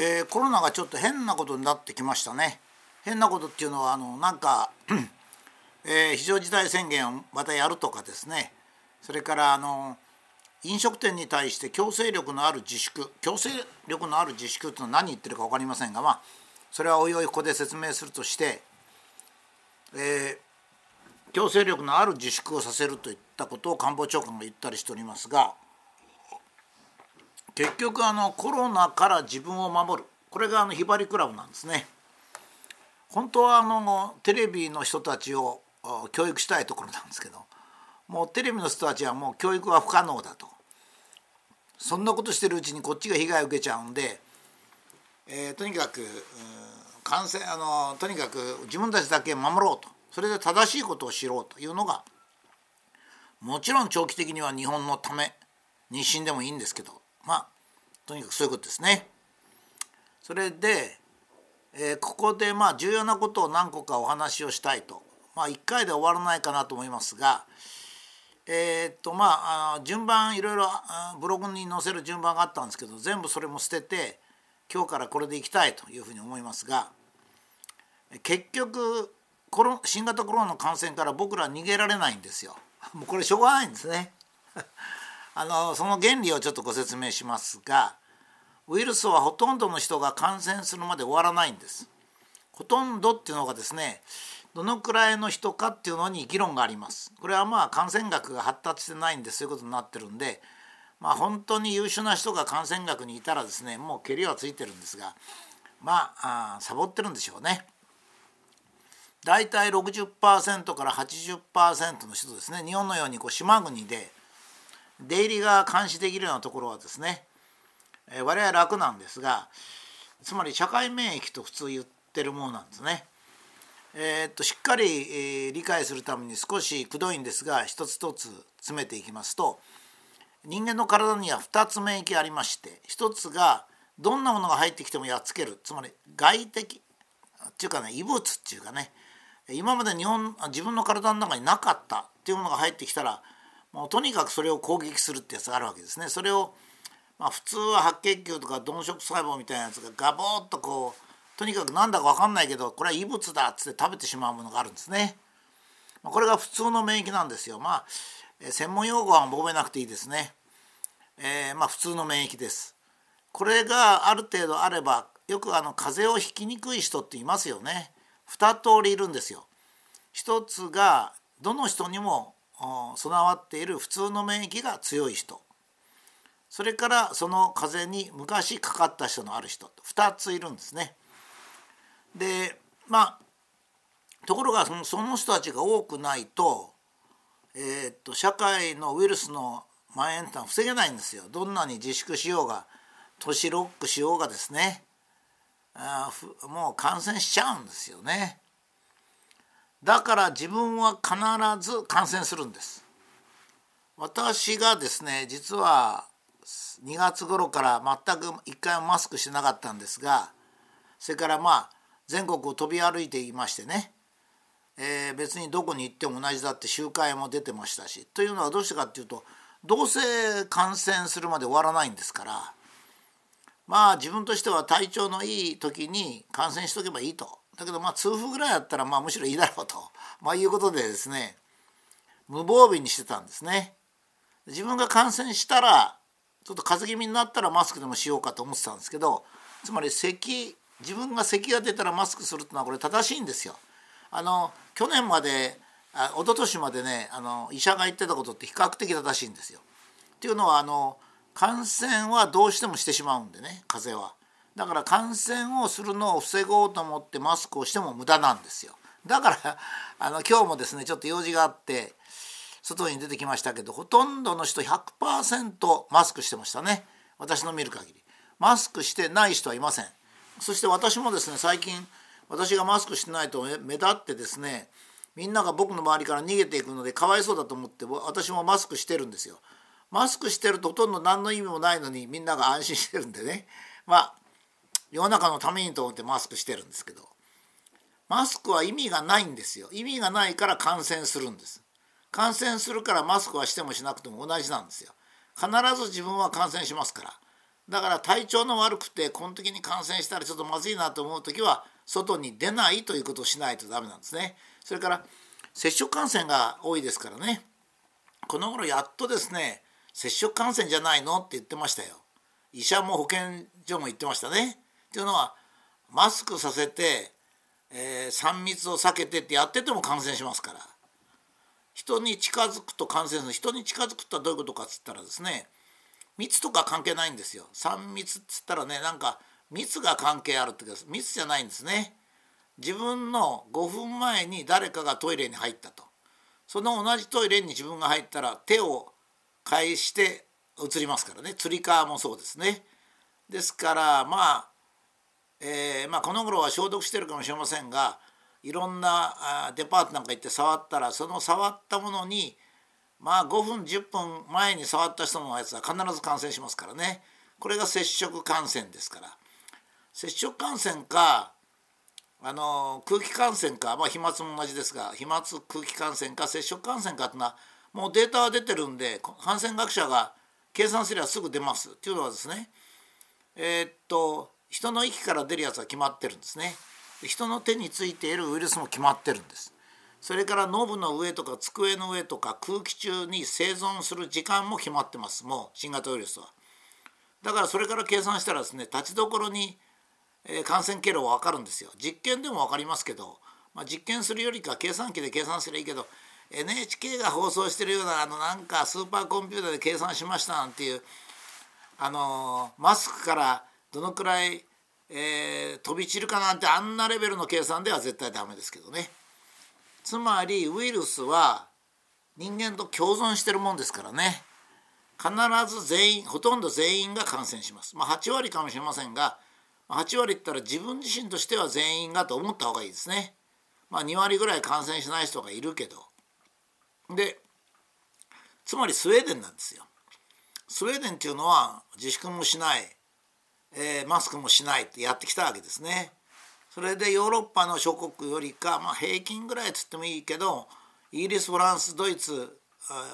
えー、コロナがちょっと変なことになってきましたね。変なことっていうのはあのなんか、えー、非常事態宣言をまたやるとかですねそれからあの飲食店に対して強制力のある自粛強制力のある自粛というのは何言ってるか分かりませんがまあそれはおいおいここで説明するとして、えー、強制力のある自粛をさせるといったことを官房長官が言ったりしておりますが。結局あのコロナから自分を守る。これがあのひばりクラブなんですね。本当はあのテレビの人たちを教育したいところなんですけどもうテレビの人たちはもう教育は不可能だと。そんなことしてるうちにこっちが被害を受けちゃうんで、えー、とにかく感染あのとにかく自分たちだけ守ろうと。それで正しいことを知ろうというのがもちろん長期的には日本のために死んでもいいんですけどまあとにかくそういうことですね。それで、えー、ここでまあ重要なことを何個かお話をしたいとまあ1回で終わらないかなと思いますがえ、っとまあ順番いろいろブログに載せる順番があったんですけど全部それも捨てて今日からこれでいきたいというふうに思いますが結局コロ新型コロナの感染から僕ら逃げられないんですよ。もうこれしょうがないんですね。あのその原理をちょっとご説明しますがウイルスはほとんどの人が感染するまで終わらないんです。ほとんどっていうのがですねどのくらいの人かっていうのに議論があります。これはまあ感染学が発達してないんでそういうことになってるんでまあ本当に優秀な人が感染学にいたらですねもうけりはついてるんですがまあサボってるんでしょうね。大体60%から80%の人ですね日本のようにこう島国で出入りが監視できるようなところはですね、えー、我々楽なんですがつまり社会免疫と普通言ってるものなんですね。えー、っとしっかり、えー、理解するために少しくどいんですが一つ一つ詰めていきますと人間の体には2つ免疫ありまして1つがどんなものが入ってきてもやっつけるつまり外的っていうかね異物っていうかね今まで日本自分の体の中になかったっていうものが入ってきたらもうとにかくそれを攻撃するってやつがあるわけですね。それをまあ、普通は白血球とか鈍色細胞みたいなやつがガボーッとこうとにかくなんだか分かんないけどこれは異物だっつって食べてしまうものがあるんですね。まあ、これが普通の免疫なんですよ。まあ専門用語は覚えなくていいですね。えー、まあ普通の免疫です。これがある程度あればよくあの風邪をひきにくい人っていますよね。2通りいるんですよ。一つがどの人にも備わっている普通の免疫が強い人それからその風邪に昔かかった人のある人2ついるんですね。でまあところがそのその人たちが多くないと,、えー、っと社会のウイルスの蔓延って防げないんですよ。どんなに自粛しようが都市ロックしようがですねあもう感染しちゃうんですよね。だから自分は必ず感染するんです。私がですね実は2月頃から全く一回もマスクしなかったんですがそれからまあ全国を飛び歩いていましてね、えー、別にどこに行っても同じだって集会も出てましたしというのはどうしてかっていうとどうせ感染するまで終わらないんですからまあ自分としては体調のいい時に感染しとけばいいと。だけどまあ痛風ぐらいだったらまあむしろいいだろうと、まあ、いうことでですね無防備にしてたんですね。自分が感染したらちょっと風邪気味になったらマスクでもしようかと思ってたんですけどつまり咳自分が咳が出たらマスクするってのはこれ正しいんですよ。あの去年まであ一昨年までねあの医者が言ってたことって比較的正しいんですよ。っていうのはあの感染はどうしてもしてしまうんでね風邪は。だから感染をするのを防ごうと思ってマスクをしても無駄なんですよ。だからあの今日もですねちょっと用事があって外に出てきましたけどほとんどの人100%マスクしてましたね。私の見る限り。マスクしてない人はいません。そして私もですね最近私がマスクしてないと目立ってですねみんなが僕の周りから逃げていくのでかわいそうだと思って私もマスクしてるんですよ。マスクしてるとほとんど何の意味もないのにみんなが安心してるんでね。まあ世の中のためにと思ってマスクしてるんですけどマスクは意味がないんですよ意味がないから感染するんです感染するからマスクはしてもしなくても同じなんですよ必ず自分は感染しますからだから体調の悪くてこの時に感染したらちょっとまずいなと思う時は外に出ないということをしないとダメなんですね。それから接触感染が多いですからねこの頃やっとですね接触感染じゃないのって言ってましたよ。医者も保健所も言ってましたね。っていうのはマスクさせて、えー、3密を避けてってやってても感染しますから。人に近づくと感染する。人に近づくとはどういうことかっつったらですね密とか関係ないんですよ。3密っつったらねなんか密が関係あるってことです密じゃないんですね。自分の5分前に誰かがトイレに入ったと。その同じトイレに自分が入ったら手を返して移りますからね。つり革もそうですね。ですからまあえー、まあ、この頃は消毒してるかもしれませんがいろんなデパートなんか行って触ったらその触ったものにまあ5分10分前に触った人のやつは必ず感染しますからね。これが接触感染ですから。接触感染かあの空気感染かまあ飛沫も同じですが飛沫空気感染か接触感染かっていうのはもうデータは出てるんで感染学者が計算すればすぐ出ますっていうのはですねえー、っと人の息から出るやつは決まってるんですね。人の手についているウイルスも決まってるんです。それからノブの上とか机の上とか空気中に生存する時間も決まってます。もう新型ウイルスは。だからそれから計算したらですね立ちどころに感染経路は分かるんですよ。実験でも分かりますけど、まあ、実験するよりか計算機で計算すればいいけど NHK が放送してるようなあのなんかスーパーコンピューターで計算しましたなんていうあのマスクからどのくらい、えー、飛び散るかなんてあんなレベルの計算では絶対ダメですけどね。つまりウイルスは人間と共存してるもんですからね。必ず全員ほとんど全員が感染します。まあ8割かもしれませんが8割ったら自分自身としては全員がと思った方がいいですね。まあ2割ぐらい感染しない人がいるけど。でつまりスウェーデンなんですよ。スウェーデンっていうのは自粛もしない。えー、マスクもしないってやってきたわけですね。それでヨーロッパの諸国よりか、まあ、平均ぐらいつってもいいけどイギリスフランスドイツ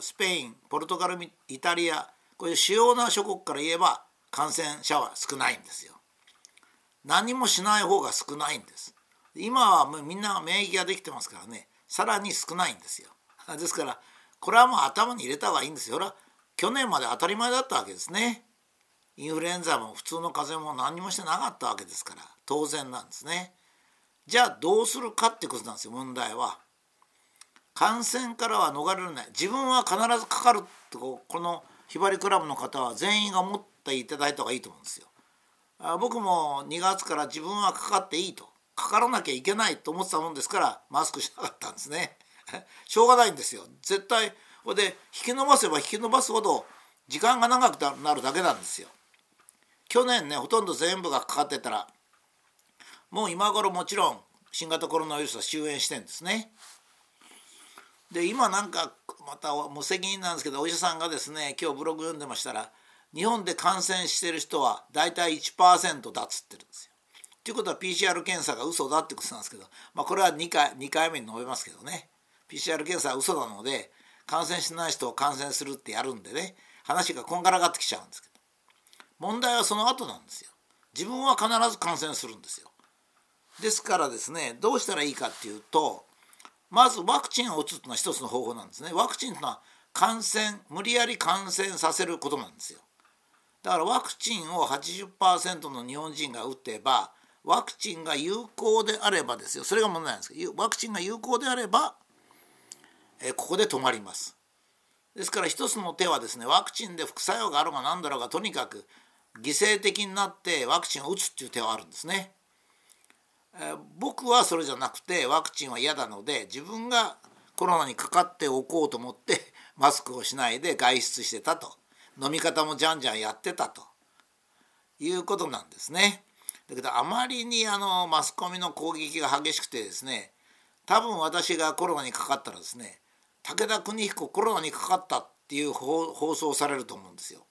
スペインポルトガルイタリアこういう主要な諸国から言えば感染者は少ないんですよ。何もしない方が少ないんです。今はもうみんな免疫ができてますからねさらに少ないんですよ。ですからこれはもう頭に入れた方がいいんですよ。去年まで当たり前だったわけですね。インフルエンザも普通の風邪も何にもしてなかったわけですから当然なんですね。じゃあどうするかってことなんですよ問題は。感染からは逃れられない自分は必ずかかるってこのひばりクラブの方は全員が思っていただいた方がいいと思うんですよ。僕も2月から自分はかかっていいとかからなきゃいけないと思ってたもんですからマスクしなかったんですね。しょうがないんですよ。絶対これで引き伸ばせば引き伸ばすほど時間が長くなるだけなんですよ。去年ねほとんど全部がかかってたらもう今頃もちろん新型コロナウイルスは終焉してんですね。で今なんかまた無責任なんですけどお医者さんがですね今日ブログ読んでましたら日本で感染してる人は大体1%だっつってるんですよ。ということは PCR 検査が嘘だってことなんですけど、まあ、これは2回 ,2 回目に述べますけどね PCR 検査は嘘なので感染してない人を感染するってやるんでね話がこんがらがってきちゃうんですけど問題はその後なんですよ。自分は必ず感染するんですよ。ですからですねどうしたらいいかっていうとまずワクチンを打つというのは一つの方法なんですね。ワクチンというのは感染無理やり感染させることなんですよ。だからワクチンを80%の日本人が打てばワクチンが有効であればですよ。それが問題なんです。けどワクチンが有効であればえここで止まります。ですから一つの手はですねワクチンで副作用があろうが何だろうがとにかく犠牲的になってワクチンを打つっていう手はあるんですね。僕はそれじゃなくてワクチンは嫌なので自分がコロナにかかっておこうと思って マスクをしないで外出してたと飲み方もじゃんじゃんやってたということなんですね。だけどあまりにあのマスコミの攻撃が激しくてですね多分私がコロナにかかったらですね武田邦彦コロナにかかったっていう放送されると思うんですよ。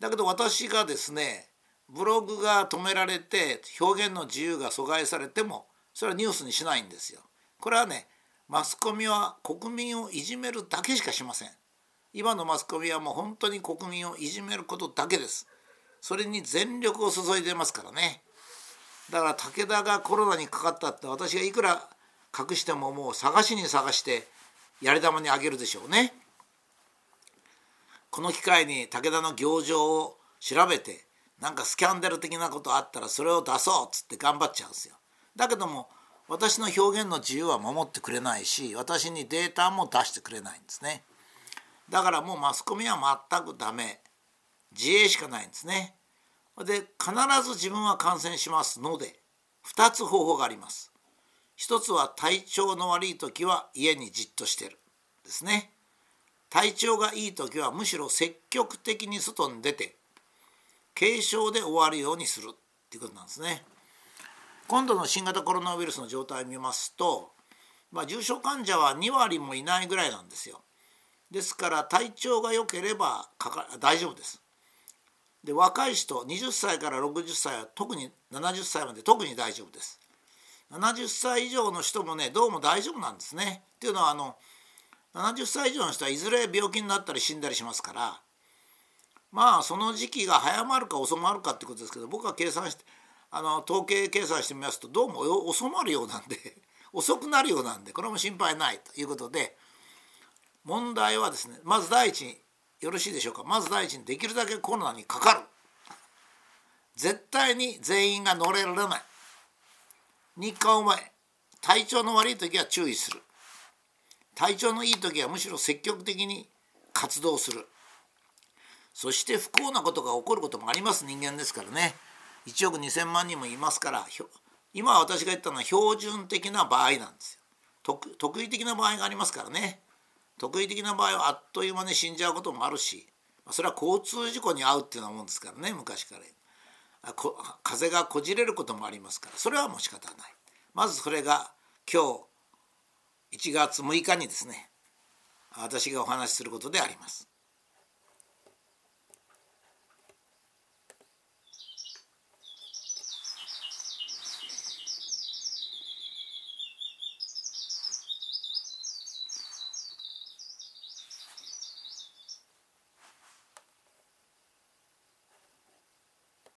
だけど私がですねブログが止められて表現の自由が阻害されてもそれはニュースにしないんですよ。これはねマスコミは国民をいじめるだけしかしません。今のマスコミはもう本当に国民をいじめることだけです。それに全力を注いでますからねだから武田がコロナにかかったって私がいくら隠してももう探しに探してやり玉にあげるでしょうねこの機会に武田の行状を調べてなんかスキャンダル的なことあったらそれを出そうっつって頑張っちゃうんですよ。だけども私の表現の自由は守ってくれないし私にデータも出してくれないんですね。だからもうマスコミは全くダメ。自衛しかないんですね。で必ず自分は感染しますので2つ方法があります。一つは体調の悪い時は家にじっとしてるですね。体調がいい時はむしろ積極的に外に出て軽症で終わるようにするっていうことなんですね。今度の新型コロナウイルスの状態を見ますと、まあ、重症患者は2割もいないぐらいなんですよ。ですから体調が良ければかか大丈夫です。で若い人20歳から60歳は特に70歳まで特に大丈夫です。70歳以上の人もねどうも大丈夫なんですね。っていうのはあの70歳以上の人はいずれ病気になったり死んだりしますからまあその時期が早まるか遅まるかってことですけど僕は計算してあの統計計算してみますとどうも遅まるようなんで 遅くなるようなんでこれも心配ないということで問題はですねまず第一によろしいでしょうか。まず第一にできるだけコロナにかかる。絶対に全員が乗れられない。日課お前体調の悪い時は注意する。体調のいい時はむしろ積極的に活動する。そして不幸なことが起こることもあります。人間ですからね。1億2,000万人もいますから今私が言ったのは標準的な場合なんですよ。特異的な場合がありますからね。特異的な場合はあっという間に死んじゃうこともあるしそれは交通事故に遭うっていうようなもんですからね昔から。風がこじれることもありますからそれはもう仕方ない。まずそれが今日1月6日にですね私がお話しすることであります。